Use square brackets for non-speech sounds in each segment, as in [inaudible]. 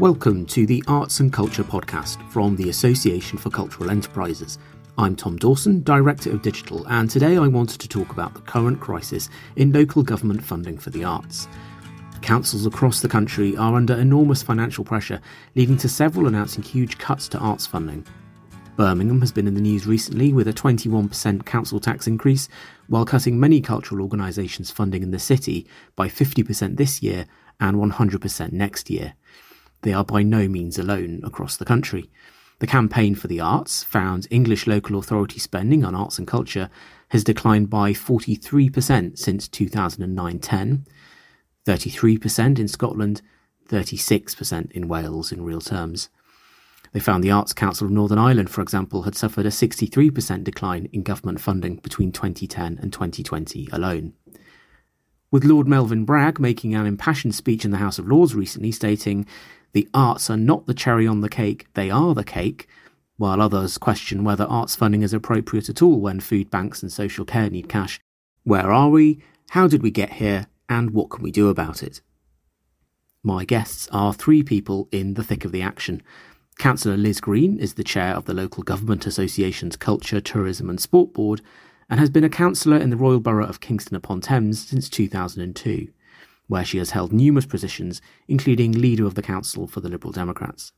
Welcome to the Arts and Culture podcast from the Association for Cultural Enterprises. I'm Tom Dawson, Director of Digital, and today I wanted to talk about the current crisis in local government funding for the arts. Councils across the country are under enormous financial pressure, leading to several announcing huge cuts to arts funding. Birmingham has been in the news recently with a 21% council tax increase, while cutting many cultural organisations' funding in the city by 50% this year and 100% next year. They are by no means alone across the country. The Campaign for the Arts found English local authority spending on arts and culture has declined by 43% since 2009 10, 33% in Scotland, 36% in Wales in real terms. They found the Arts Council of Northern Ireland, for example, had suffered a 63% decline in government funding between 2010 and 2020 alone. With Lord Melvin Bragg making an impassioned speech in the House of Lords recently stating, the arts are not the cherry on the cake, they are the cake, while others question whether arts funding is appropriate at all when food banks and social care need cash. Where are we? How did we get here? And what can we do about it? My guests are three people in the thick of the action. Councillor Liz Green is the chair of the Local Government Association's Culture, Tourism and Sport Board and has been a councillor in the Royal Borough of Kingston upon Thames since 2002 where she has held numerous positions, including leader of the council for the Liberal Democrats.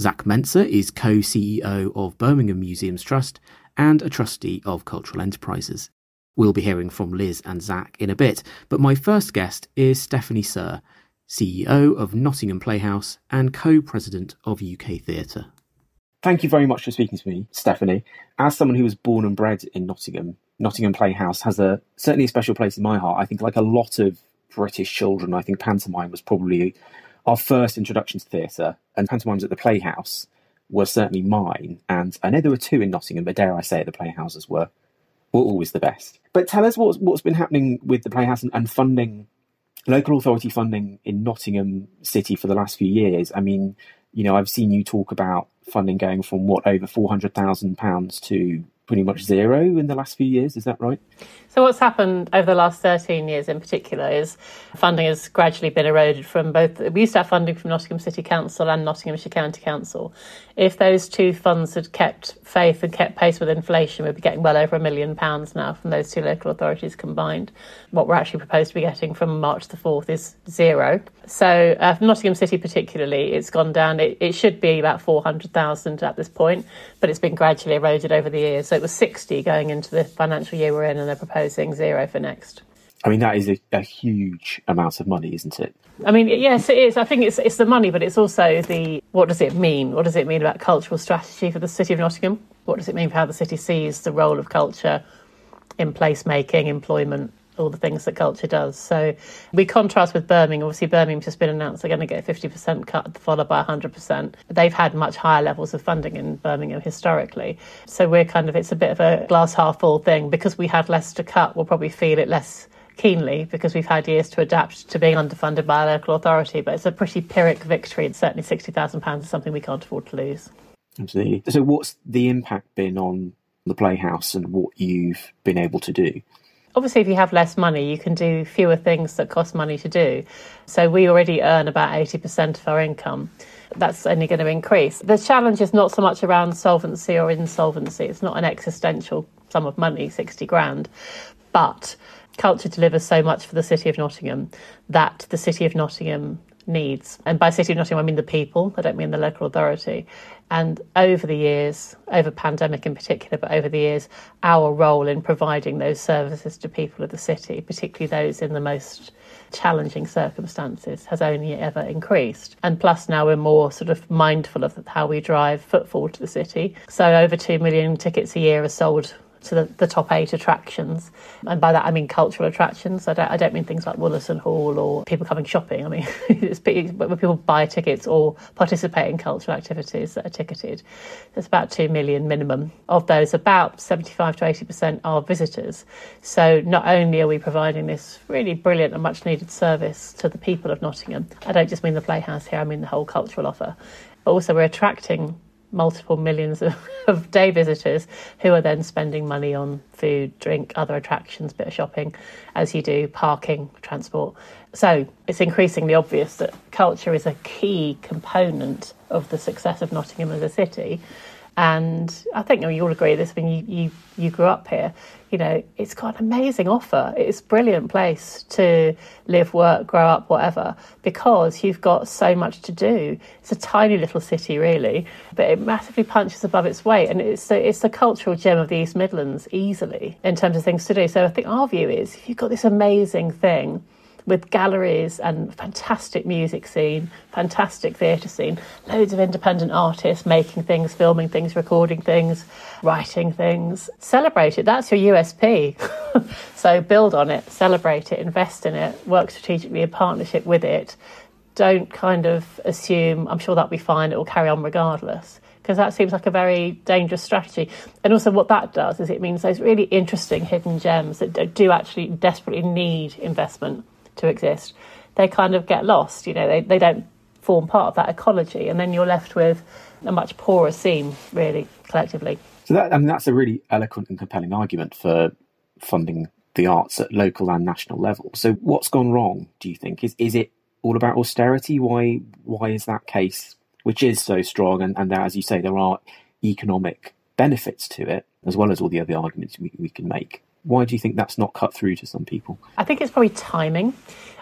Zak Mensah is co CEO of Birmingham Museums Trust and a trustee of Cultural Enterprises. We'll be hearing from Liz and Zak in a bit, but my first guest is Stephanie Sirr, CEO of Nottingham Playhouse and co president of UK Theatre. Thank you very much for speaking to me, Stephanie. As someone who was born and bred in Nottingham, Nottingham Playhouse has a certainly a special place in my heart. I think, like a lot of British children, I think pantomime was probably our first introduction to theatre, and pantomimes at the Playhouse were certainly mine. And I know there were two in Nottingham, but dare I say it, the Playhouses were were always the best. But tell us what's what's been happening with the Playhouse and, and funding, local authority funding in Nottingham City for the last few years. I mean, you know, I've seen you talk about funding going from what over four hundred thousand pounds to pretty much zero in the last few years. Is that right? So, what's happened over the last 13 years in particular is funding has gradually been eroded from both. We used to have funding from Nottingham City Council and Nottinghamshire County Council. If those two funds had kept faith and kept pace with inflation, we'd be getting well over a million pounds now from those two local authorities combined. What we're actually proposed to be getting from March the 4th is zero. So, uh, Nottingham City particularly, it's gone down. It, it should be about 400,000 at this point, but it's been gradually eroded over the years. So, it was 60 going into the financial year we're in, and they're proposing proposing zero for next. I mean, that is a, a, huge amount of money, isn't it? I mean, yes, it is. I think it's it's the money, but it's also the what does it mean? What does it mean about cultural strategy for the city of Nottingham? What does it mean for how the city sees the role of culture in placemaking, employment, all the things that culture does. So we contrast with Birmingham. Obviously, Birmingham's just been announced they're going to get a 50% cut, followed by 100%. They've had much higher levels of funding in Birmingham historically. So we're kind of, it's a bit of a glass half full thing. Because we had less to cut, we'll probably feel it less keenly because we've had years to adapt to being underfunded by a local authority. But it's a pretty Pyrrhic victory. And certainly £60,000 is something we can't afford to lose. Absolutely. So, what's the impact been on the Playhouse and what you've been able to do? Obviously if you have less money you can do fewer things that cost money to do. So we already earn about 80% of our income. That's only going to increase. The challenge is not so much around solvency or insolvency. It's not an existential sum of money 60 grand. But culture delivers so much for the city of nottingham that the city of nottingham needs. And by City of Nottingham, I mean the people, I don't mean the local authority. And over the years, over pandemic in particular, but over the years, our role in providing those services to people of the city, particularly those in the most challenging circumstances, has only ever increased. And plus, now we're more sort of mindful of how we drive footfall to the city. So, over 2 million tickets a year are sold to the, the, top eight attractions. And by that I mean cultural attractions. I don't, I don't mean things like Wollaton Hall or people coming shopping. I mean, [laughs] it's when people buy tickets or participate in cultural activities that are ticketed, there's about 2 million minimum. Of those, about 75 to 80% are visitors. So not only are we providing this really brilliant and much needed service to the people of Nottingham, I don't just mean the Playhouse here, I mean the whole cultural offer. But also, we're attracting multiple millions of, [laughs] of, day visitors who are then spending money on food, drink, other attractions, bit of shopping, as you do parking, transport. So it's increasingly obvious that culture is a key component of the success of Nottingham as a city. And I think you'll agree with this when you, you, you grew up here. You know, it's got an amazing offer. It's a brilliant place to live, work, grow up, whatever, because you've got so much to do. It's a tiny little city, really, but it massively punches above its weight. And it's the, it's the cultural gem of the East Midlands, easily, in terms of things to do. So I think our view is if you've got this amazing thing, with galleries and fantastic music scene, fantastic theatre scene, loads of independent artists making things, filming things, recording things, writing things. Celebrate it. That's your USP. [laughs] so build on it, celebrate it, invest in it, work strategically in partnership with it. Don't kind of assume, I'm sure that'll be fine, it will carry on regardless because that seems like a very dangerous strategy. And also, what that does is it means those really interesting hidden gems that do actually desperately need investment to exist, they kind of get lost. You know, they, they don't form part of that ecology, and then you're left with a much poorer scene, really, collectively. So that I mean, that's a really eloquent and compelling argument for funding the arts at local and national level. So what's gone wrong? Do you think is is it all about austerity? Why why is that case, which is so strong, and and as you say, there are economic benefits to it as well as all the other arguments we, we can make why do you think that's not cut through to some people? I think it's probably timing.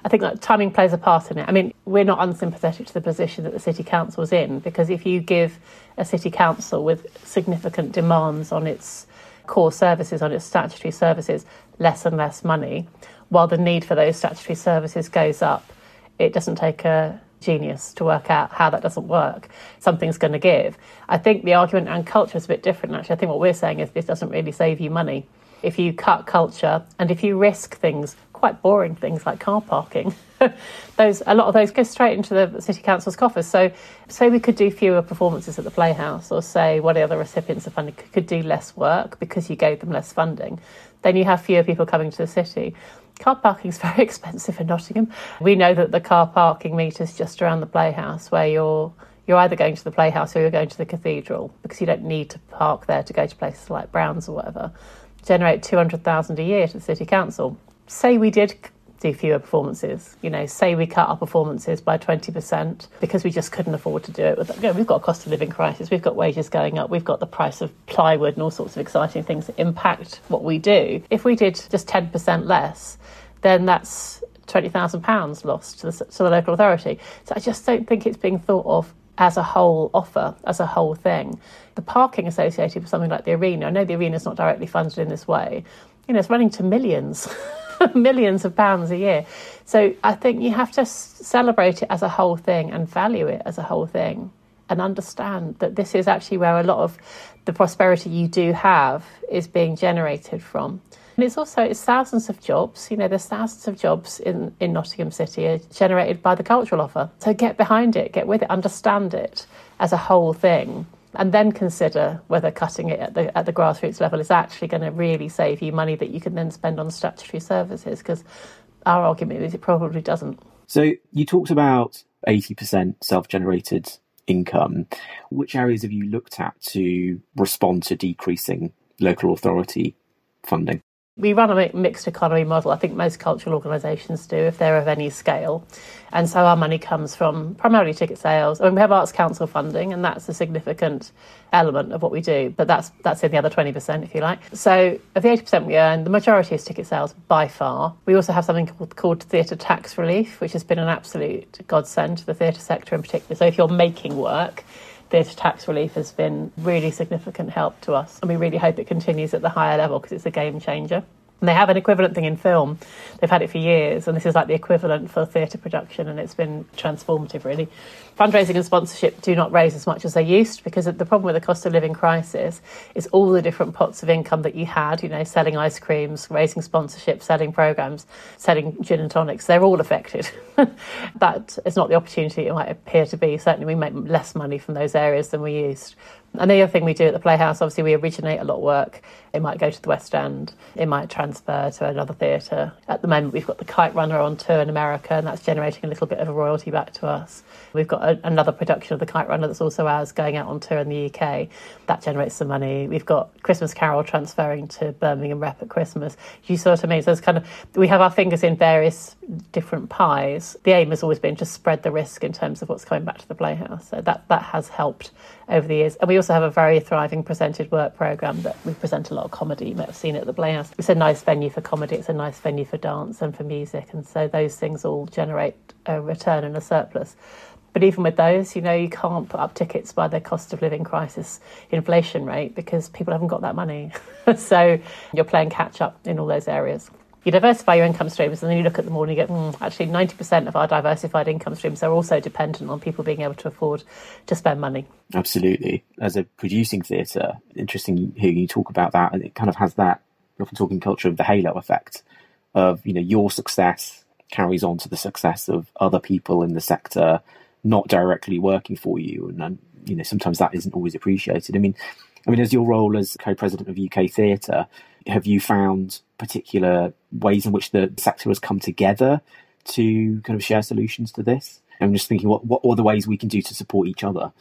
I think that timing plays a part in it. I mean, we're not unsympathetic to the position that the city council's in because if you give a city council with significant demands on its core services, on its statutory services, less and less money, while the need for those statutory services goes up, it doesn't take a genius to work out how that doesn't work. Something's going to give. I think the argument and culture is a bit different, actually. I think what we're saying is this doesn't really save you money if you cut culture and if you risk things, quite boring things like car parking, [laughs] those a lot of those go straight into the city council's coffers. So, say we could do fewer performances at the Playhouse, or say one of the other recipients of funding could do less work because you gave them less funding, then you have fewer people coming to the city. Car parking is [laughs] very expensive in Nottingham. We know that the car parking meters just around the Playhouse, where you're you're either going to the Playhouse or you're going to the Cathedral because you don't need to park there to go to places like Browns or whatever generate 200,000 a year to the city council. Say we did do fewer performances, you know, say we cut our performances by 20% because we just couldn't afford to do it. You know, we've got a cost of living crisis, we've got wages going up, we've got the price of plywood and all sorts of exciting things that impact what we do. If we did just 10% less, then that's £20,000 lost to the, to the local authority. So I just don't think it's being thought of as a whole offer, as a whole thing. The parking associated with something like the arena, I know the arena is not directly funded in this way, you know, it's running to millions, [laughs] millions of pounds a year. So I think you have to celebrate it as a whole thing and value it as a whole thing and understand that this is actually where a lot of the prosperity you do have is being generated from. And it's also it's thousands of jobs. You know, there's thousands of jobs in, in Nottingham City generated by the cultural offer. So get behind it, get with it, understand it as a whole thing, and then consider whether cutting it at the at the grassroots level is actually going to really save you money that you can then spend on statutory services. Because our argument is it probably doesn't. So you talked about eighty percent self-generated income. Which areas have you looked at to respond to decreasing local authority funding? We run a mixed economy model. I think most cultural organisations do, if they're of any scale. And so our money comes from primarily ticket sales. I mean, we have Arts Council funding, and that's a significant element of what we do. But that's that's in the other twenty percent, if you like. So of the eighty percent we earn, the majority is ticket sales by far. We also have something called, called theatre tax relief, which has been an absolute godsend to the theatre sector in particular. So if you're making work theatre tax relief has been really significant help to us, and we really hope it continues at the higher level because it's a game changer. And they have an equivalent thing in film. They've had it for years, and this is like the equivalent for theatre production, and it's been transformative, really. Fundraising and sponsorship do not raise as much as they used because the problem with the cost of living crisis is all the different pots of income that you had, you know, selling ice creams, raising sponsorship, selling programmes, selling gin and tonics, they're all affected. [laughs] that is not the opportunity it might appear to be. Certainly, we make less money from those areas than we used. And the other thing we do at the Playhouse, obviously, we originate a lot of work. It might go to the West End, it might transfer to another theatre. At the moment, we've got the Kite Runner on tour in America, and that's generating a little bit of a royalty back to us. We've got a, another production of the Kite Runner that's also ours going out on tour in the UK. That generates some money. We've got Christmas Carol transferring to Birmingham Rep at Christmas. You sort of mean it's kind of we have our fingers in various different pies. The aim has always been to spread the risk in terms of what's coming back to the Playhouse. So that that has helped over the years. And we also have a very thriving presented work programme that we present a lot of comedy. You might have seen it at the Playhouse. It's a nice venue for comedy, it's a nice venue for dance and for music. And so those things all generate a return and a surplus. But even with those, you know, you can't put up tickets by the cost of living crisis inflation rate because people haven't got that money. [laughs] so you're playing catch up in all those areas you diversify your income streams and then you look at them all and you go, mm, actually, 90% of our diversified income streams are also dependent on people being able to afford to spend money. Absolutely. As a producing theatre, interesting hearing you talk about that. And it kind of has that, we're often talking culture of the halo effect of, you know, your success carries on to the success of other people in the sector not directly working for you. And, and you know, sometimes that isn't always appreciated. I mean, I mean, as your role as co-president of UK Theatre, have you found particular ways in which the sector has come together to kind of share solutions to this? I'm just thinking, what what are the ways we can do to support each other?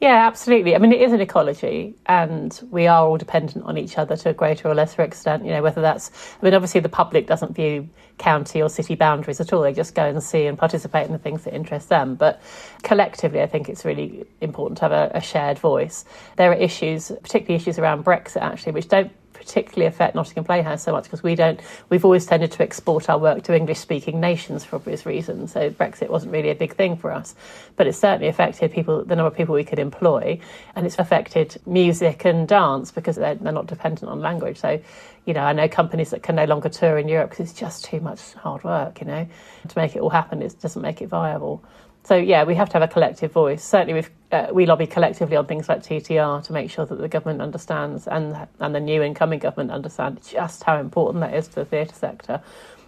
Yeah, absolutely. I mean, it is an ecology, and we are all dependent on each other to a greater or lesser extent. You know, whether that's, I mean, obviously the public doesn't view county or city boundaries at all. They just go and see and participate in the things that interest them. But collectively, I think it's really important to have a, a shared voice. There are issues, particularly issues around Brexit, actually, which don't particularly affect Nottingham Playhouse so much because we don't. We've always tended to export our work to English-speaking nations for obvious reasons. So Brexit wasn't really a big thing for us, but it certainly affected people, the number of people we could employ, and it's affected music and dance because they're, they're not dependent on language. So, you know, I know companies that can no longer tour in Europe because it's just too much hard work. You know, to make it all happen, it doesn't make it viable. So yeah, we have to have a collective voice. Certainly, we uh, we lobby collectively on things like TTR to make sure that the government understands and and the new incoming government understand just how important that is to the theatre sector.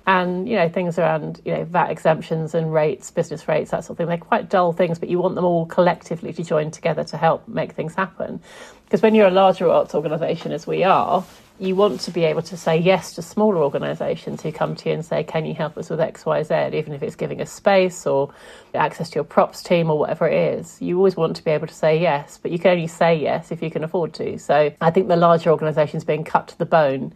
And you know things around you know VAT exemptions and rates, business rates, that sort of thing. They're quite dull things, but you want them all collectively to join together to help make things happen. Because when you're a larger arts organisation, as we are, you want to be able to say yes to smaller organisations who come to you and say, "Can you help us with X, Y, Z?" Even if it's giving us space or access to your props team or whatever it is, you always want to be able to say yes. But you can only say yes if you can afford to. So I think the larger organisations being cut to the bone.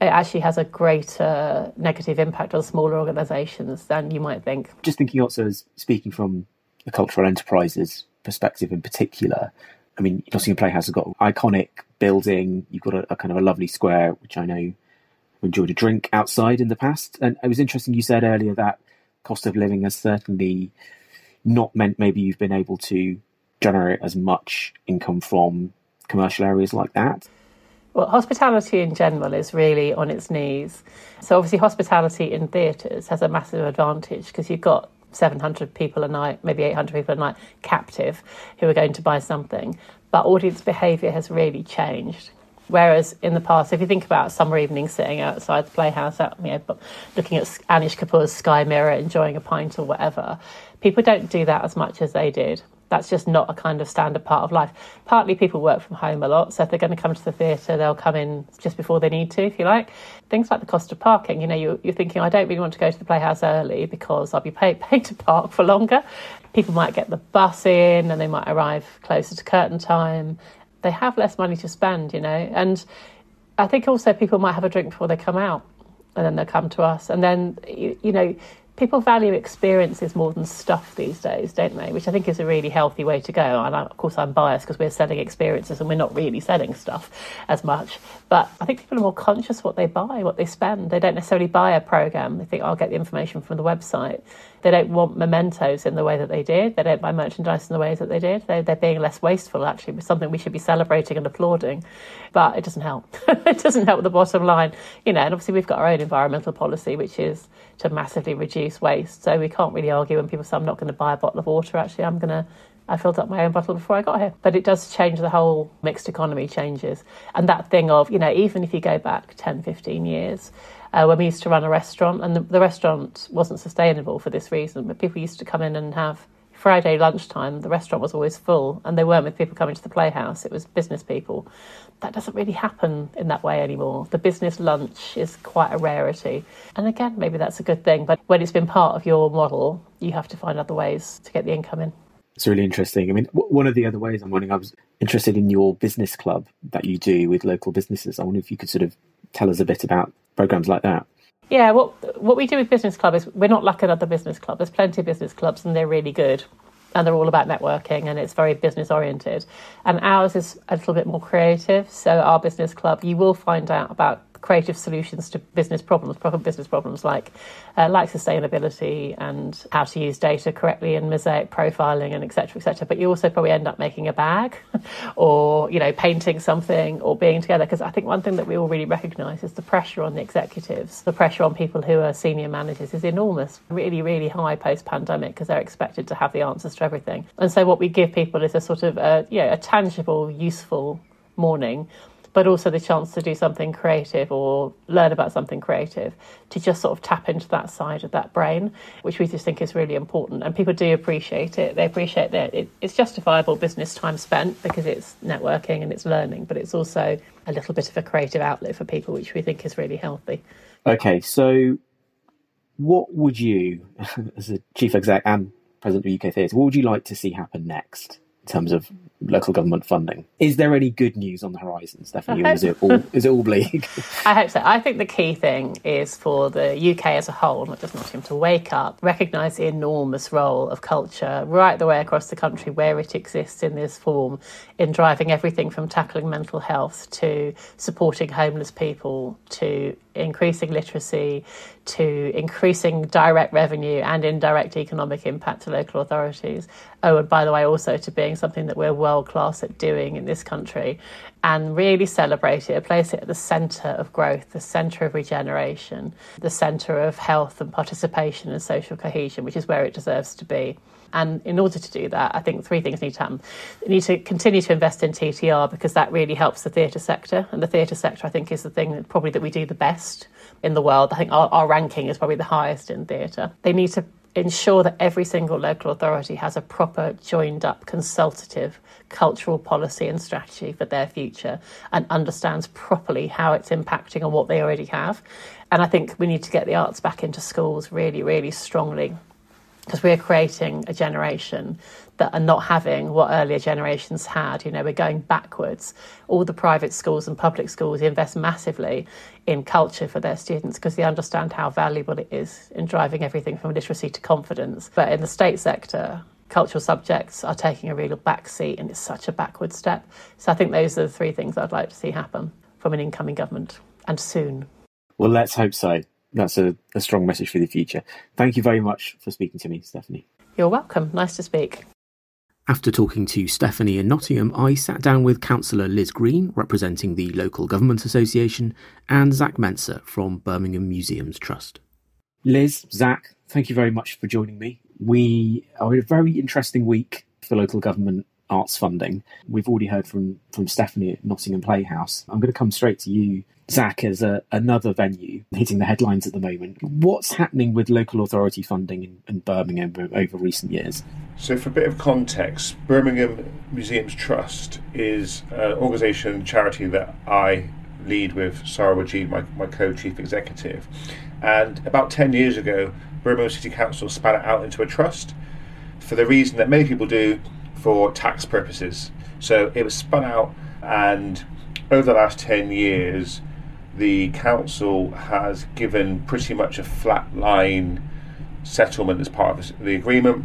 It actually has a greater negative impact on smaller organisations than you might think. Just thinking also as speaking from the cultural enterprises perspective in particular, I mean, Nottingham Playhouse has got iconic building. You've got a, a, kind of a lovely square, which I know I've enjoyed a drink outside in the past. And it was interesting you said earlier that cost of living has certainly not meant maybe you've been able to generate as much income from commercial areas like that. Well, hospitality in general is really on its knees. So, obviously, hospitality in theatres has a massive advantage because you've got 700 people a night, maybe 800 people a night captive who are going to buy something. But audience behaviour has really changed. Whereas in the past, if you think about summer evenings sitting outside the playhouse, out, you know, looking at Anish Kapoor's Sky Mirror, enjoying a pint or whatever, people don't do that as much as they did that's just not a kind of standard part of life. Partly people work from home a lot, so if they're going to come to the theatre, they'll come in just before they need to, if you like. Things like the cost of parking, you know, you're, you're thinking, I don't really want to go to the Playhouse early because I'll be paid, [laughs] paid to park for longer. People might get the bus in and they might arrive closer to curtain time. They have less money to spend, you know, and I think also people might have a drink before they come out and then they'll come to us. And then, you, you know, people value experiences more than stuff these days, don't they? Which I think is a really healthy way to go. And I, of course, I'm biased because we're selling experiences and we're not really selling stuff as much. But I think people are more conscious what they buy, what they spend. They don't necessarily buy a program. They think, I'll get the information from the website. They don't want mementos in the way that they did. They don't buy merchandise in the ways that they did. They, are being less wasteful, actually, which something we should be celebrating and applauding. But it doesn't help. [laughs] it doesn't help the bottom line. You know, and obviously we've got our own environmental policy, which is to massively reduce waste. So we can't really argue when people say, I'm not going to buy a bottle of water. Actually, I'm going to I filled up my own bottle before I got here. But it does change the whole mixed economy changes. And that thing of, you know, even if you go back 10, 15 years, uh, when we used to run a restaurant, and the, the, restaurant wasn't sustainable for this reason, but people used to come in and have Friday lunchtime, the restaurant was always full, and they weren't with people coming to the playhouse, it was business people. That doesn't really happen in that way anymore. The business lunch is quite a rarity. And again, maybe that's a good thing, but when it's been part of your model, you have to find other ways to get the income in. It's really interesting. I mean, one of the other ways I'm wondering, I was interested in your business club that you do with local businesses. I wonder if you could sort of tell us a bit about programs like that. Yeah, what what we do with Business Club is we're not like another business club. There's plenty of business clubs and they're really good. And they're all about networking and it's very business oriented. And ours is a little bit more creative. So our business club, you will find out about creative solutions to business problems, proper business problems like uh, like sustainability and how to use data correctly and mosaic profiling and etc etc. But you also probably end up making a bag, [laughs] or you know painting something or being together. Because I think one thing that we all really recognise is the pressure on the executives, the pressure on people who are senior managers is enormous, really really high post pandemic because they're expected to have the answers to everything. And so what we give people is a sort of a, you know a tangible, useful morning but also the chance to do something creative or learn about something creative to just sort of tap into that side of that brain, which we just think is really important. And people do appreciate it. They appreciate that it, it's justifiable business time spent because it's networking and it's learning, but it's also a little bit of a creative outlet for people, which we think is really healthy. Okay, so what would you, [laughs] as a chief exec and president of UK Theatre, what would you like to see happen next in terms of local government funding. Is there any good news on the horizon, Stephanie, or is it all [laughs] is it all bleak? I hope so. I think the key thing is for the UK as a whole, which does not just Nottingham, to wake up, recognise the enormous role of culture right the way across the country where it exists in this form, in driving everything from tackling mental health to supporting homeless people to increasing literacy to increasing direct revenue and indirect economic impact to local authorities. Oh, and by the way, also to being something that we're world class at doing in this country and really celebrate it, place it at the centre of growth, the centre of regeneration, the centre of health and participation and social cohesion, which is where it deserves to be. And in order to do that, I think three things need to happen. We need to continue to invest in TTR because that really helps the theatre sector. And the theatre sector, I think, is the thing that probably that we do the best in the world. I think our, our ranking is probably the highest in theatre. They need to ensure that every single local authority has a proper, joined up, consultative cultural policy and strategy for their future and understands properly how it's impacting on what they already have. And I think we need to get the arts back into schools really, really strongly because we're creating a generation that are not having what earlier generations had. You know, we're going backwards. All the private schools and public schools invest massively in culture for their students because they understand how valuable it is in driving everything from literacy to confidence. But in the state sector, cultural subjects are taking a real backseat and it's such a backward step. So I think those are the three things I'd like to see happen from an incoming government and soon. Well, let's hope so that's a, a strong message for the future. Thank you very much for speaking to me, Stephanie. You're welcome. Nice to speak. After talking to Stephanie in Nottingham, I sat down with Councillor Liz Green, representing the Local Government Association, and Zak Mensah from Birmingham Museums Trust. Liz, Zak, thank you very much for joining me. We are in a very interesting week for local government arts funding. We've already heard from, from Stephanie at Nottingham Playhouse. I'm going to come straight to you, Zak, as a, another venue hitting the headlines at the moment. What's happening with local authority funding in, in Birmingham over recent years? So, for a bit of context, Birmingham Museums Trust is an organisation, and charity that I lead with Sara Wajid, my, my co chief executive. And about 10 years ago, Birmingham City Council spat it out into a trust for the reason that many people do for tax purposes. So it was spun out, and over the last 10 years, the council has given pretty much a flat line settlement as part of the agreement,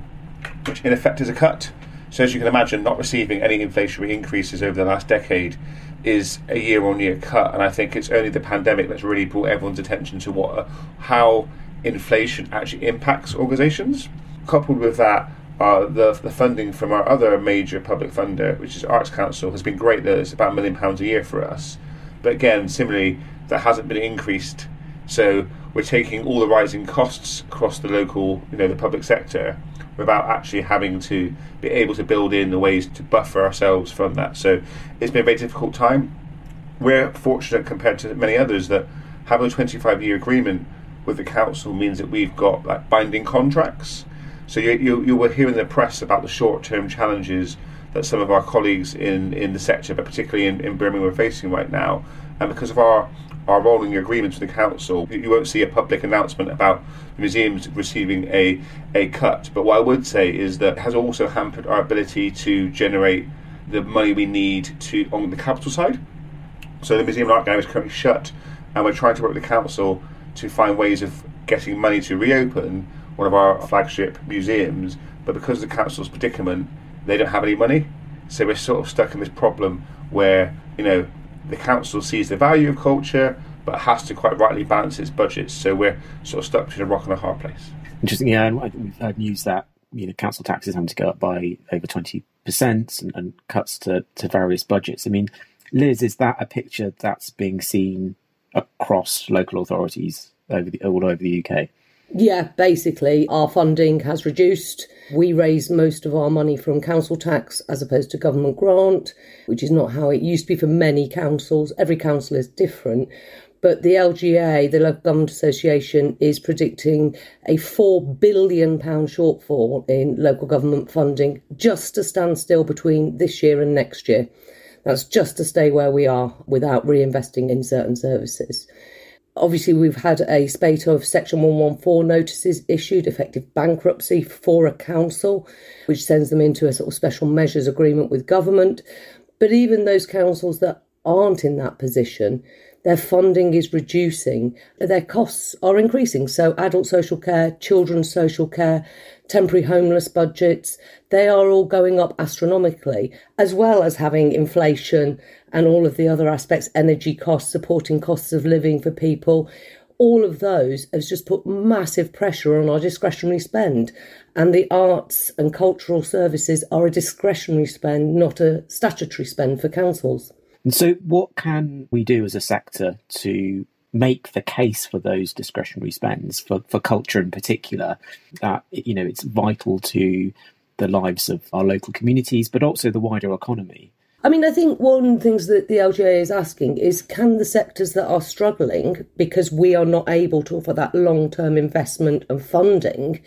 which in effect is a cut. So, as you can imagine, not receiving any inflationary increases over the last decade is a year on year cut. And I think it's only the pandemic that's really brought everyone's attention to what, how inflation actually impacts organisations. Coupled with that, uh, the, the funding from our other major public funder, which is Arts Council, has been great. It's about a million pounds a year for us. But again, similarly, that hasn't been increased. So we're taking all the rising costs across the local, you know, the public sector, without actually having to be able to build in the ways to buffer ourselves from that. So it's been a very difficult time. We're fortunate compared to many others that having a 25 year agreement with the council means that we've got like binding contracts So you, you, you were hearing in the press about the short term challenges that some of our colleagues in, in the sector, but particularly in, in Birmingham, are facing right now. And because of our, our rolling agreements with the council, you won't see a public announcement about museums receiving a, a cut. But what I would say is that has also hampered our ability to generate the money we need to on the capital side. So the Museum of Art Gallery is currently shut, and we're trying to work with the council to find ways of getting money to reopen one of our flagship museums. But because of the council's predicament, they don't have any money. So we're sort of stuck in this problem where, you know, the council sees the value of culture, but has to quite rightly balance its budgets. So we're sort of stuck between a rock and a hard place. Interesting. Yeah, and we've heard news that you know council taxes having to go up by over twenty percent and, and cuts to, to various budgets. I mean, Liz, is that a picture that's being seen across local authorities over the, all over the UK? Yeah, basically, our funding has reduced. We raise most of our money from council tax as opposed to government grant, which is not how it used to be for many councils. Every council is different. But the LGA, the Local Government Association, is predicting a £4 billion shortfall in local government funding just to stand still between this year and next year. That's just to stay where we are without reinvesting in certain services. Obviously, we've had a spate of Section 114 notices issued, effective bankruptcy for a council, which sends them into a sort of special measures agreement with government. But even those councils that aren't in that position, their funding is reducing, their costs are increasing. So, adult social care, children's social care, temporary homeless budgets, they are all going up astronomically, as well as having inflation and all of the other aspects, energy costs, supporting costs of living for people. All of those has just put massive pressure on our discretionary spend. And the arts and cultural services are a discretionary spend, not a statutory spend for councils. And so, what can we do as a sector to make the case for those discretionary spends for, for culture in particular that you know it's vital to the lives of our local communities but also the wider economy I mean, I think one of the things that the LGA is asking is can the sectors that are struggling because we are not able to offer that long term investment and funding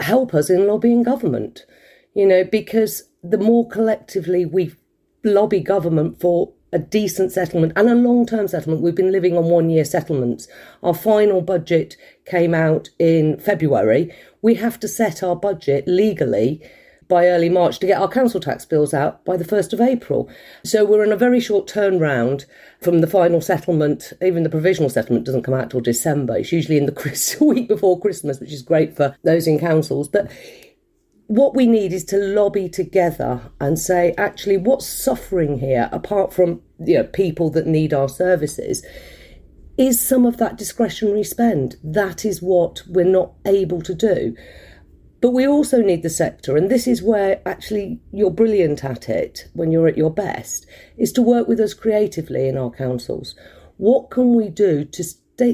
help us in lobbying government? You know, because the more collectively we lobby government for a decent settlement and a long term settlement. We've been living on one year settlements. Our final budget came out in February. We have to set our budget legally by early March to get our council tax bills out by the 1st of April. So we're in a very short turnaround from the final settlement. Even the provisional settlement doesn't come out till December. It's usually in the [laughs] week before Christmas, which is great for those in councils. But what we need is to lobby together and say, actually, what's suffering here, apart from you know, people that need our services, is some of that discretionary spend. That is what we're not able to do. But we also need the sector, and this is where actually you're brilliant at it when you're at your best, is to work with us creatively in our councils. What can we do to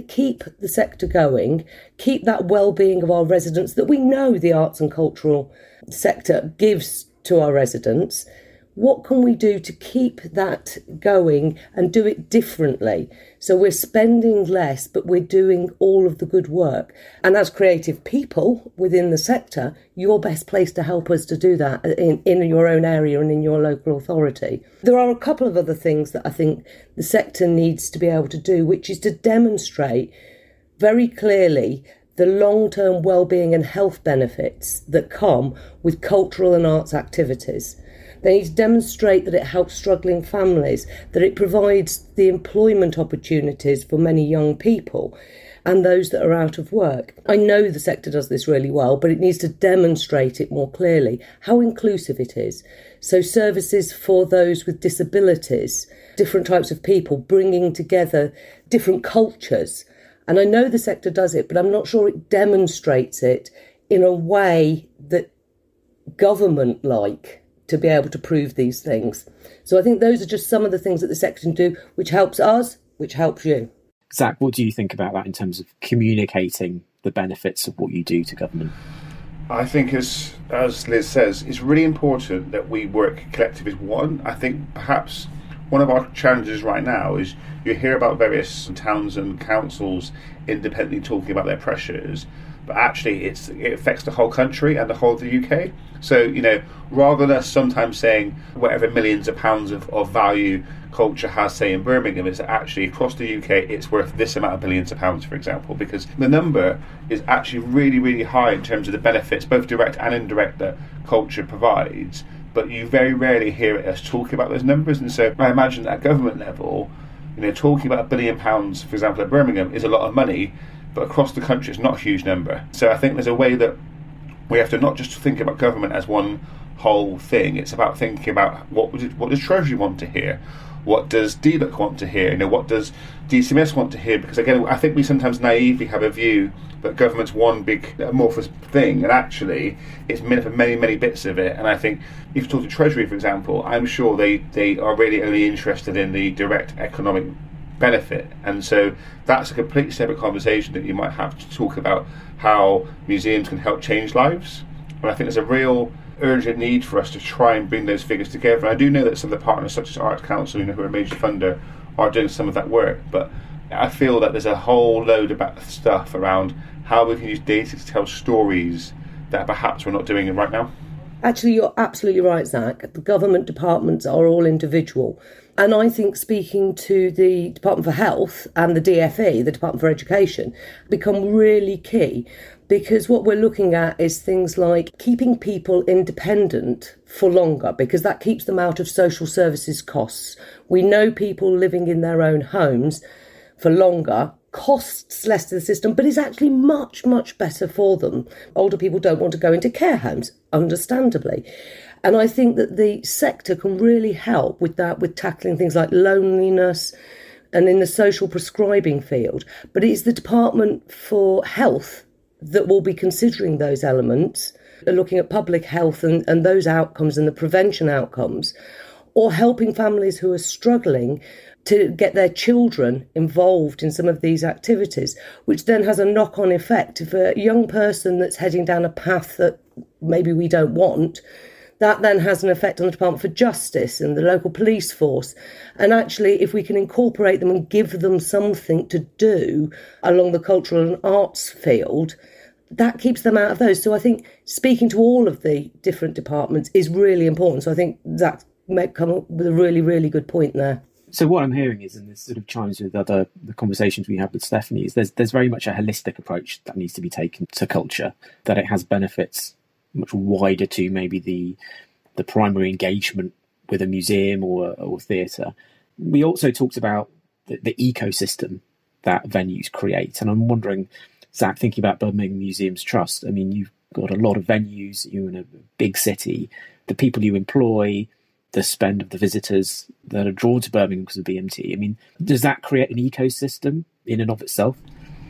keep the sector going, keep that well-being of our residents that we know the arts and cultural sector gives to our residents. What can we do to keep that going and do it differently? So we're spending less, but we're doing all of the good work. And as creative people within the sector, you're best placed to help us to do that uh, in, in your own area and in your local authority. There are a couple of other things that I think the sector needs to be able to do, which is to demonstrate very clearly the long term well-being and health benefits that come with cultural and arts activities. They need to demonstrate that it helps struggling families, that it provides the employment opportunities for many young people and those that are out of work. I know the sector does this really well, but it needs to demonstrate it more clearly how inclusive it is. So, services for those with disabilities, different types of people, bringing together different cultures. And I know the sector does it, but I'm not sure it demonstrates it in a way that government like to be able to prove these things. So I think those are just some of the things that the section do, which helps us, which helps you. Zak, what do you think about that in terms of communicating the benefits of what you do to government? I think, as as Liz says, it's really important that we work collective as one. I think perhaps one of our challenges right now is you hear about various towns and councils independently talking about their pressures, but actually it's it affects the whole country and the whole of the UK. So you know, rather than us sometimes saying whatever millions of pounds of, of value culture has, say in Birmingham, it's actually across the UK it's worth this amount of billions of pounds, for example, because the number is actually really really high in terms of the benefits, both direct and indirect, that culture provides. But you very rarely hear us talking about those numbers, and so I imagine at government level, you know, talking about a billion pounds, for example, at Birmingham is a lot of money, but across the country it's not a huge number. So I think there's a way that we have to not just think about government as one whole thing. It's about thinking about what what does Treasury want to hear, what does DLUHC want to hear, you know, what does DCMS want to hear? Because again, I think we sometimes naively have a view that government's one big amorphous thing, and actually it's made up of many, many bits of it. And I think if you talk to Treasury, for example, I'm sure they, they are really only interested in the direct economic benefit. And so that's a completely separate conversation that you might have to talk about how museums can help change lives. And I think there's a real urgent need for us to try and bring those figures together. And I do know that some of the partners, such as Arts Council, you know, who are a major funder, are doing some of that work. But I feel that there's a whole load of stuff around how we can use data to tell stories that perhaps we're not doing right now. Actually, you're absolutely right, Zak. The government departments are all individual. And I think speaking to the Department for Health and the DFE, the Department for Education, become really key because what we're looking at is things like keeping people independent for longer because that keeps them out of social services costs. We know people living in their own homes for longer costs less to the system, but is actually much, much better for them. Older people don't want to go into care homes, understandably. And I think that the sector can really help with that, with tackling things like loneliness and in the social prescribing field. But it's the Department for Health that will be considering those elements, looking at public health and, and those outcomes and the prevention outcomes, or helping families who are struggling to get their children involved in some of these activities, which then has a knock on effect. If a young person that's heading down a path that maybe we don't want, that then has an effect on the Department for Justice and the local police force. And actually, if we can incorporate them and give them something to do along the cultural and arts field, that keeps them out of those. So I think speaking to all of the different departments is really important. So I think Zak may come up with a really, really good point there. So what I'm hearing is, and this sort of chimes with other the conversations we had with Stephanie, is there's there's very much a holistic approach that needs to be taken to culture. That it has benefits much wider to maybe the the primary engagement with a museum or or theatre. We also talked about the, the ecosystem that venues create, and I'm wondering, Zak, thinking about Birmingham Museums Trust. I mean, you've got a lot of venues. You're in a big city. The people you employ, the spend of the visitors that are drawn to Birmingham because of BMT. I mean, does that create an ecosystem in and of itself?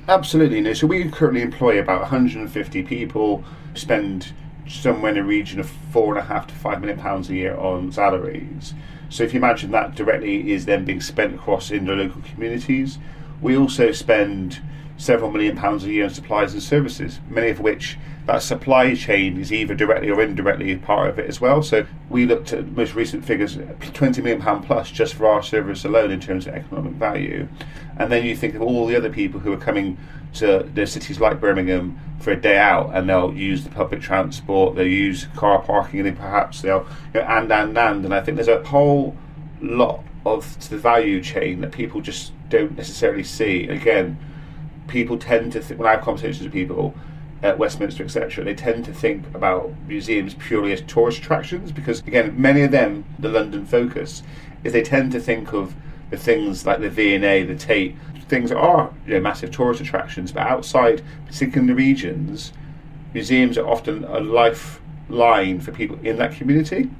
Absolutely. No. So we currently employ about 150 people, spend somewhere in the region of four and a half to five million pounds a year on salaries. So if you imagine that directly is then being spent across in the local communities, we also spend several million pounds a year on supplies and services, many of which that supply chain is either directly or indirectly part of it as well. So we looked at most recent figures, twenty million pound plus just for our service alone in terms of economic value, and then you think of all the other people who are coming to the cities like Birmingham for a day out, and they'll use the public transport, they'll use car parking, and then perhaps they'll you know, and and and, and I think there's a whole lot of the value chain that people just don't necessarily see. Again, people tend to th- when I have conversations with people at Westminster, etc., they tend to think about museums purely as tourist attractions because, again, many of them, the London focus, is they tend to think of the things like the V&A, the Tate, things are you know, massive tourist attractions, but outside, particularly in the regions, museums are often a lifeline for people in that community.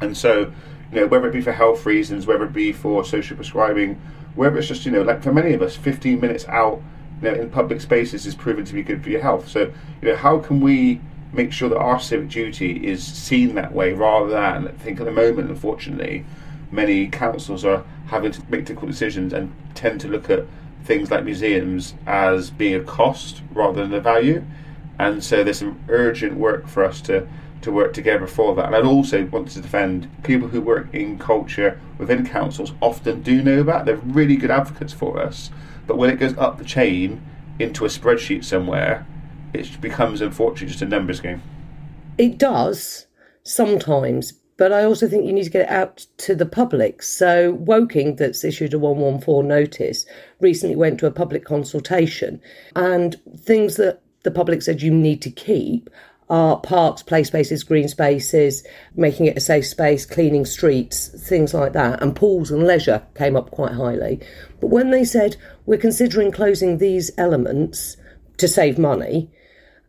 And so, you know, whether it be for health reasons, whether it be for social prescribing, whether it's just, you know, like for many of us, 15 minutes out you know, in public spaces is proven to be good for your health. So, you know, how can we make sure that our civic duty is seen that way rather than I think at the moment, unfortunately, many councils are having to make difficult decisions and tend to look at things like museums as being a cost rather than a value. And so there's some urgent work for us to to work together for that. And I'd also want to defend people who work in culture within councils often do know that. They're really good advocates for us. But when it goes up the chain into a spreadsheet somewhere, it becomes unfortunately just a numbers game. It does sometimes, but I also think you need to get it out to the public. So, Woking, that's issued a 114 notice, recently went to a public consultation, and things that the public said you need to keep are parks, play spaces, green spaces, making it a safe space, cleaning streets, things like that. And pools and leisure came up quite highly. But when they said we're considering closing these elements to save money,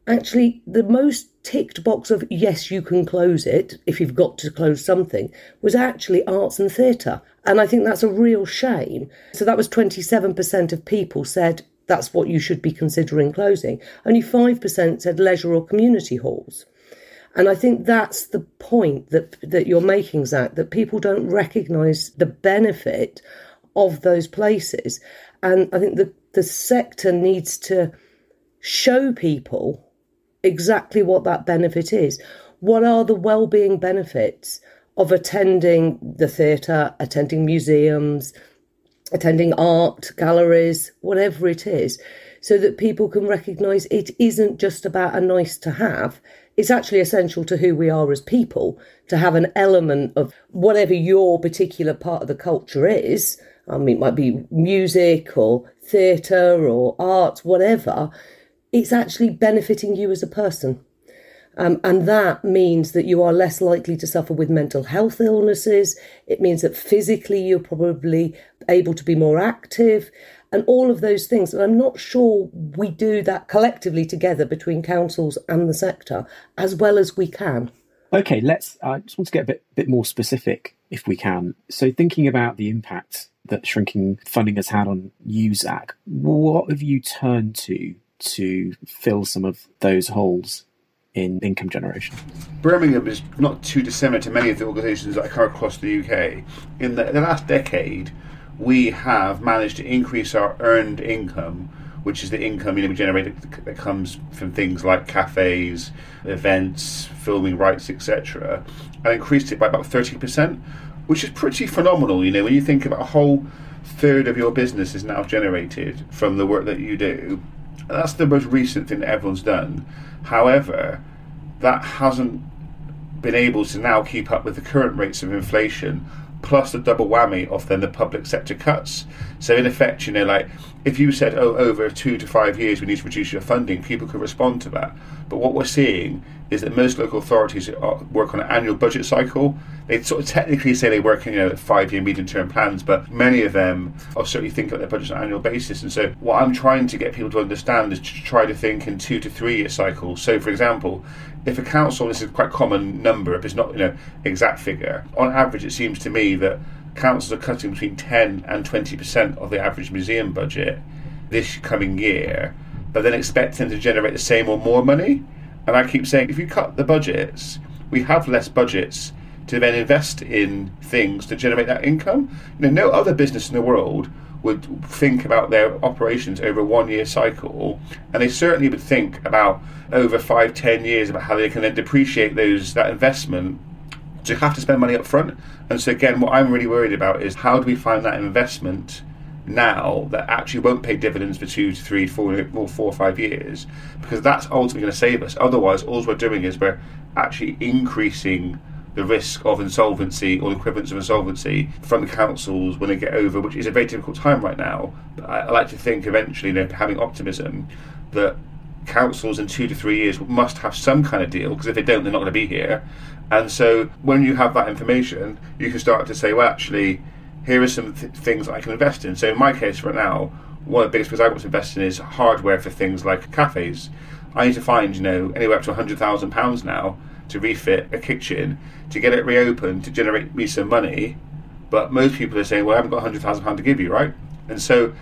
actually the most ticked box of yes, you can close it if you've got to close something was actually arts and theatre. And I think that's a real shame. So that was 27% of people said that's what you should be considering closing. Only 5% said leisure or community halls. And I think that's the point that, that you're making, Zak, that people don't recognise the benefit of those places. And I think the, the sector needs to show people exactly what that benefit is. What are the well-being benefits of attending the theatre, attending museums, attending art galleries, whatever it is, so that people can recognise it isn't just about a nice to have. It's actually essential to who we are as people to have an element of whatever your particular part of the culture is. I mean, it might be music or theatre or art, whatever it's actually benefiting you as a person. Um, and that means that you are less likely to suffer with mental health illnesses. It means that physically you're probably able to be more active and all of those things. And I'm not sure we do that collectively together between councils and the sector as well as we can. Okay, let's. I just want to get a bit, bit more specific if we can. So, thinking about the impact that shrinking funding has had on Zak, what have you turned to to fill some of those holes in income generation. Birmingham is not too dissimilar to many of the organisations that occur across the UK. In the, the last decade, we have managed to increase our earned income, which is the income you know, we generate that comes from things like cafes, events, filming rights, etc., and increased it by about 30%, which is pretty phenomenal. You know, when you think about a whole third of your business is now generated from the work that you do that's the most recent thing that everyone's done. However, that hasn't been able to now keep up with the current rates of inflation plus the double whammy of then the public sector cuts. So in effect, you know, like if you said, oh, over two to five years we need to reduce your funding, people could respond to that. But what we're seeing is that most local authorities work on an annual budget cycle. They sort of technically say they work in you know, five-year medium-term plans, but many of them are certainly think about their budgets on an annual basis. And so, what I'm trying to get people to understand is to try to think in two to three-year cycles. So, for example, if a council, this is quite a common number, if it's not you know exact figure, on average, it seems to me that councils are cutting between 10 and 20 percent of the average museum budget this coming year, but then expect them to generate the same or more money. And I keep saying, if you cut the budgets, we have less budgets to then invest in things to generate that income. You know, no other business in the world would think about their operations over a one year cycle, and they certainly would think about over five, ten years about how they can then depreciate those that investment. You have to spend money up front. And so again, what I'm really worried about is how do we find that investment now that actually won't pay dividends for two to three, four, four or five years, because that's ultimately going to save us. Otherwise, all we're doing is we're actually increasing the risk of insolvency or the equivalence of insolvency from the councils when they get over, which is a very difficult time right now. But I, I like to think eventually, you know, having optimism that councils in two to three years must have some kind of deal because if they don't, they're not going to be here. And so when you have that information, you can start to say, well, actually, here are some th- things I can invest in. So in my case right now, one of the biggest things I want to invest in is hardware for things like cafes. I need to find, you know, anywhere up to £100,000 now to refit a kitchen, to get it reopened, to generate me some money. But most people are saying, well, I haven't got £100,000 to give you, right? And so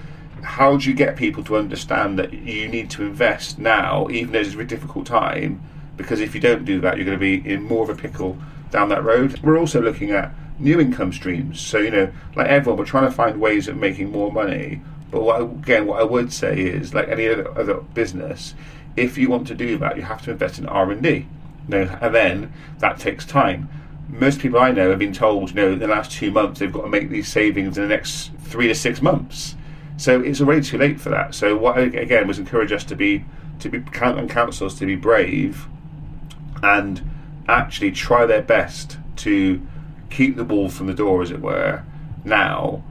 how do you get people to understand that you need to invest now, even though it's a very difficult time? Because if you don't do that, you're going to be in more of a pickle down that road. We're also looking at new income streams. So, you know, like everyone, we're trying to find ways of making more money. But what, again, what I would say is, like any other, other business, if you want to do that, you have to invest in R and D. Know, and then that takes time. Most people I know have been told, you know, in the last two months they've got to make these savings in the next three to six months. So it's already too late for that. So what I, again was encourage us to be to be count on councils to be brave and actually try their best to keep the ball from the door, as it were, now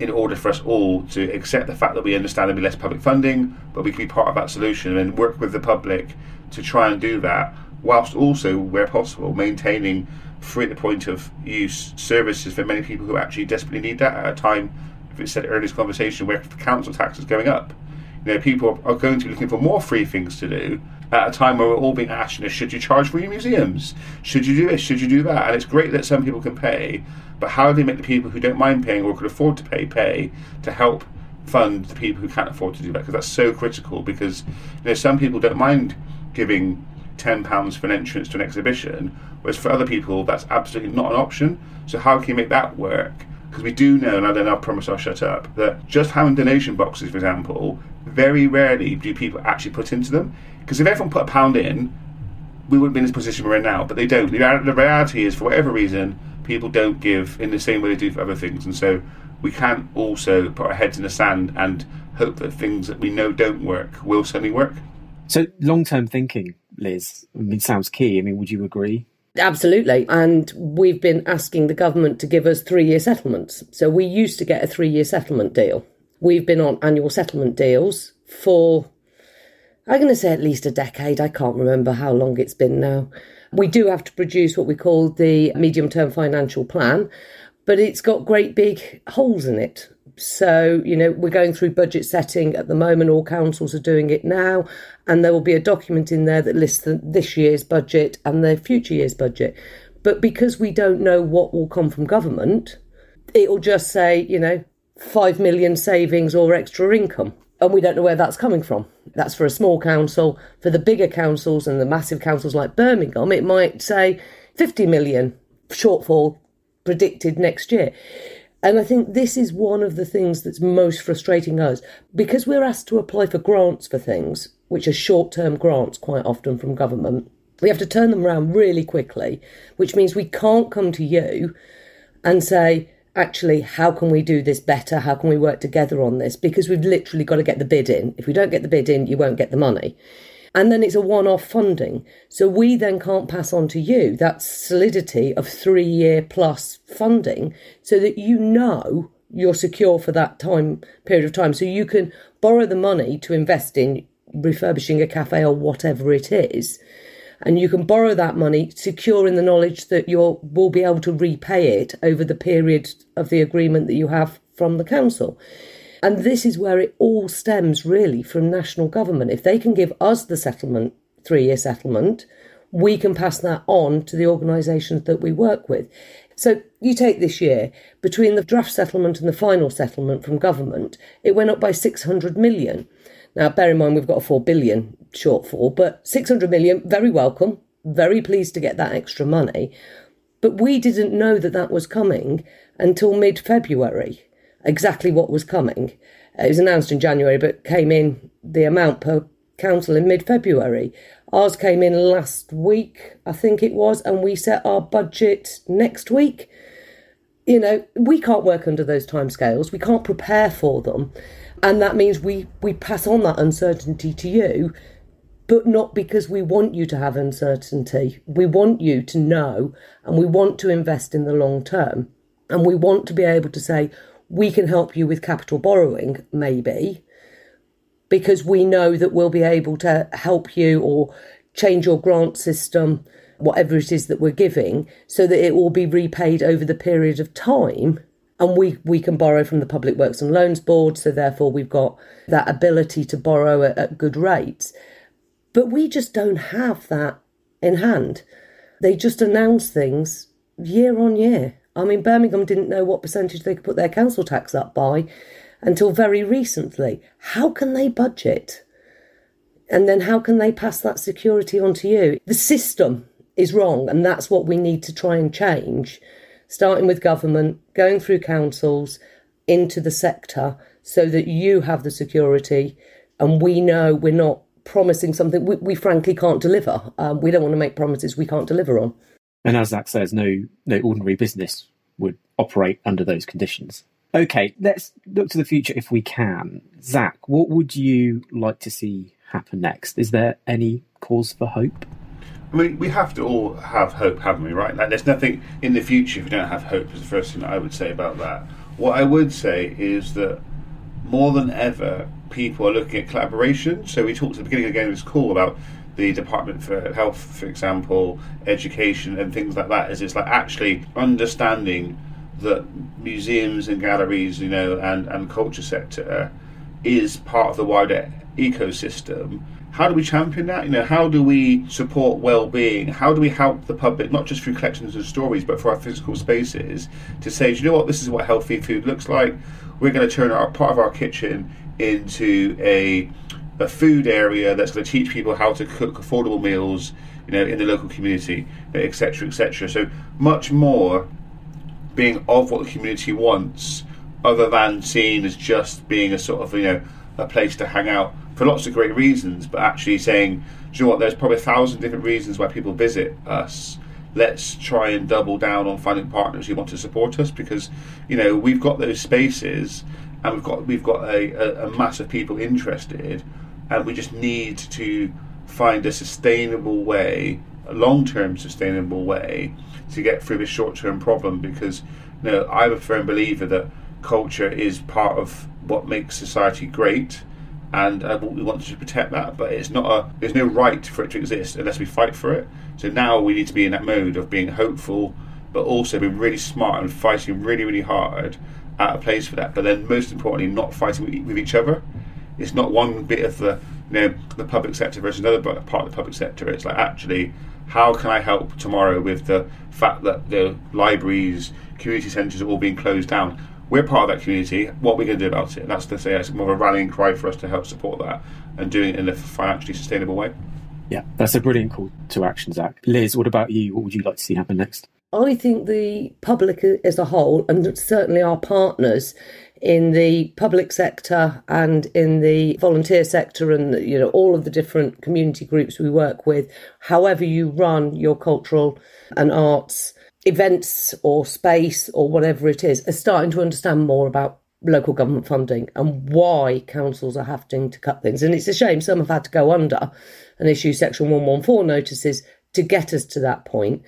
in order for us all to accept the fact that we understand there'll be less public funding, but we can be part of that solution and work with the public to try and do that, whilst also, where possible, maintaining free at the point of use services for many people who actually desperately need that at a time, if it's said earlier in this conversation, where council tax is going up. You know, people are going to be looking for more free things to do at a time where we're all being asked, you know, should you charge for your museums? Should you do this? Should you do that? And it's great that some people can pay, but how do they make the people who don't mind paying or could afford to pay pay to help fund the people who can't afford to do that? Because that's so critical. Because you know, some people don't mind giving ten pounds for an entrance to an exhibition, whereas for other people that's absolutely not an option. So how can you make that work? Because we do know, and I then I promise I'll shut up, that just having donation boxes, for example, very rarely do people actually put into them. Because if everyone put a pound in, we wouldn't be in this position we're in now. But they don't. The, the reality is, for whatever reason, people don't give in the same way they do for other things. And so we can't also put our heads in the sand and hope that things that we know don't work will suddenly work. So long term thinking, Liz, I mean, sounds key. I mean, would you agree? Absolutely. And we've been asking the government to give us three year settlements. So we used to get a three year settlement deal. We've been on annual settlement deals for I'm going to say at least a decade. I can't remember how long it's been now. We do have to produce what we call the medium term financial plan, but it's got great big holes in it. So, you know, we're going through budget setting at the moment. All councils are doing it now. And there will be a document in there that lists the, this year's budget and the future year's budget. But because we don't know what will come from government, it'll just say, you know, 5 million savings or extra income and we don't know where that's coming from. That's for a small council. For the bigger councils and the massive councils like Birmingham, it might say 50 million shortfall predicted next year. And I think this is one of the things that's most frustrating us because we're asked to apply for grants for things, which are short term grants quite often from government. We have to turn them around really quickly, which means we can't come to you and say, actually, how can we do this better? How can we work together on this? Because we've literally got to get the bid in. If we don't get the bid in, you won't get the money. And then it's a one off funding. So we then can't pass on to you that solidity of three year plus funding so that you know you're secure for that time period of time. So you can borrow the money to invest in refurbishing a cafe or whatever it is and you can borrow that money secure in the knowledge that you will be able to repay it over the period of the agreement that you have from the council. And this is where it all stems really from national government. If they can give us the settlement, three year settlement, we can pass that on to the organisations that we work with. So you take this year, between the draft settlement and the final settlement from government, it went up by 600 million. Now, bear in mind, we've got a 4 billion shortfall, but 600 million, very welcome. Very pleased to get that extra money. But we didn't know that that was coming until mid February, exactly what was coming. It was announced in January, but came in the amount per council in mid February. Ours came in last week, I think it was, and we set our budget next week. You know, we can't work under those timescales, we can't prepare for them. And that means we, we pass on that uncertainty to you, but not because we want you to have uncertainty. We want you to know and we want to invest in the long term. And we want to be able to say, we can help you with capital borrowing, maybe, because we know that we'll be able to help you or change your grant system, whatever it is that we're giving, so that it will be repaid over the period of time and we we can borrow from the Public Works and Loans Board, so therefore we've got that ability to borrow at, at good rates. But we just don't have that in hand. They just announce things year on year. I mean, Birmingham didn't know what percentage they could put their council tax up by until very recently. How can they budget? And then how can they pass that security on to you? The system is wrong, and that's what we need to try and change starting with government, going through councils into the sector so that you have the security and we know we're not promising something we, we frankly can't deliver. Um, we don't want to make promises we can't deliver on. And as Zak says, no, no ordinary business would operate under those conditions. Okay, let's look to the future if we can. Zak, what would you like to see happen next? Is there any cause for hope? I mean, we have to all have hope, haven't we? Right? Like, there's nothing in the future if we don't have hope. Is the first thing that I would say about that. What I would say is that more than ever, people are looking at collaboration. So we talked at the beginning again of this call about the Department for Health, for example, education and things like that. Is it's like actually understanding that museums and galleries, you know, and and culture sector is part of the wider ecosystem how do we champion that? You know, how do we support well-being? How do we help the public, not just through collections and stories, but for our physical spaces, to say, you know what, this is what healthy food looks like. We're going to turn our part of our kitchen into a a food area that's going to teach people how to cook affordable meals, you know, in the local community, etc., etc. So much more being of what the community wants, other than seen as just being a sort of you know a place to hang out for lots of great reasons, but actually saying, do you know what, there's probably a thousand different reasons why people visit us. Let's try and double down on finding partners who want to support us because, you know, we've got those spaces and we've got we've got a, a, a mass of people interested and we just need to find a sustainable way, a long term sustainable way to get through this short term problem because you know, I'm a firm believer that culture is part of what makes society great and uh, we want to protect that. But it's not a there's no right for it to exist unless we fight for it. So now we need to be in that mode of being hopeful, but also being really smart and fighting really really hard at a place for that. But then most importantly, not fighting with each other. It's not one bit of the you know the public sector versus another but part of the public sector. It's like actually how can I help tomorrow with the fact that the libraries, community centres are all being closed down? we're part of that community. What are we going to do about it? That's to say it's more of a rallying cry for us to help support that and doing it in a financially sustainable way. Yeah, that's a brilliant call to action, Zak. Liz, what about you? What would you like to see happen next? I think the public as a whole, and certainly our partners in the public sector and in the volunteer sector, and you know all of the different community groups we work with, however you run your cultural and arts events or space or whatever it is are starting to understand more about local government funding and why councils are having to cut things. And it's a shame some have had to go under and issue Section 114 notices to get us to that point.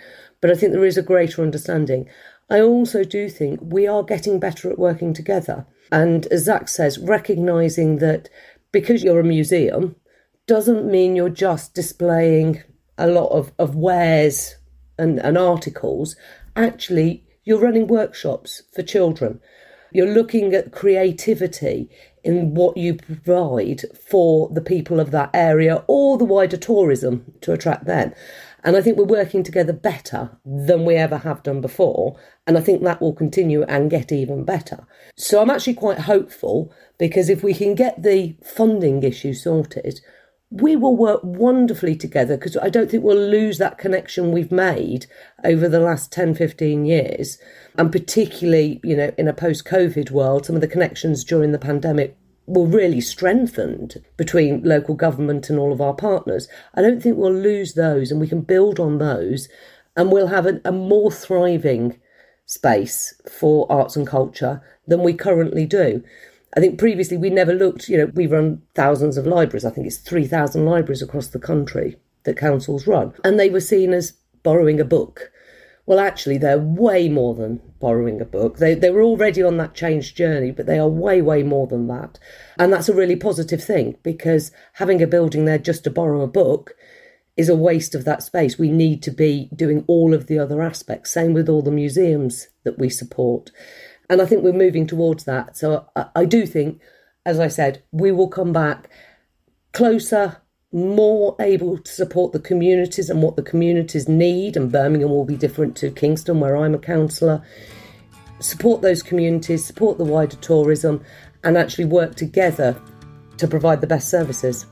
But I think there is a greater understanding. I also do think we are getting better at working together. And as Zak says, recognising that because you're a museum doesn't mean you're just displaying a lot of, of wares and, and articles, actually, you're running workshops for children. You're looking at creativity in what you provide for the people of that area or the wider tourism to attract them. And I think we're working together better than we ever have done before. And I think that will continue and get even better. So I'm actually quite hopeful because if we can get the funding issue sorted, we will work wonderfully together because I don't think we'll lose that connection we've made over the last 10, 15 years. And particularly, you know, in a post COVID world, some of the connections during the pandemic were really strengthened between local government and all of our partners. I don't think we'll lose those and we can build on those and we'll have a, a more thriving space for arts and culture than we currently do. I think previously we never looked, you know, we run thousands of libraries. I think it's 3,000 libraries across the country that councils run. And they were seen as borrowing a book. Well, actually, they're way more than borrowing a book. They, they were already on that change journey, but they are way, way more than that. And that's a really positive thing because having a building there just to borrow a book is a waste of that space. We need to be doing all of the other aspects. Same with all the museums that we support. And I think we're moving towards that. So I, I do think, as I said, we will come back closer, more able to support the communities and what the communities need. And Birmingham will be different to Kingston, where I'm a councillor. Support those communities, support the wider tourism, and actually work together to provide the best services.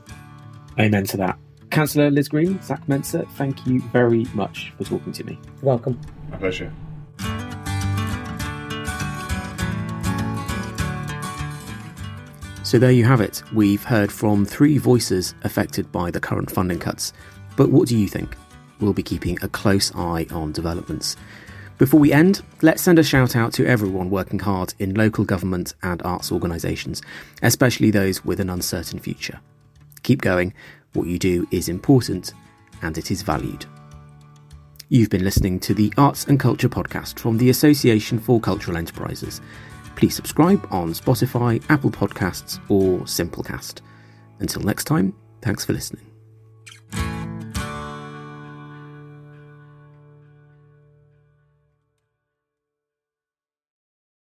Amen to that. Councillor Liz Green, Zak Mensah, thank you very much for talking to me. Welcome. My pleasure. So there you have it. We've heard from three voices affected by the current funding cuts. But what do you think? We'll be keeping a close eye on developments. Before we end, let's send a shout out to everyone working hard in local government and arts organisations, especially those with an uncertain future. keep going. What you do is important and it is valued. You've been listening to the Arts and Culture podcast from the Association for Cultural Enterprises. Please subscribe on Spotify, Apple Podcasts, or Simplecast. Until next time, thanks for listening.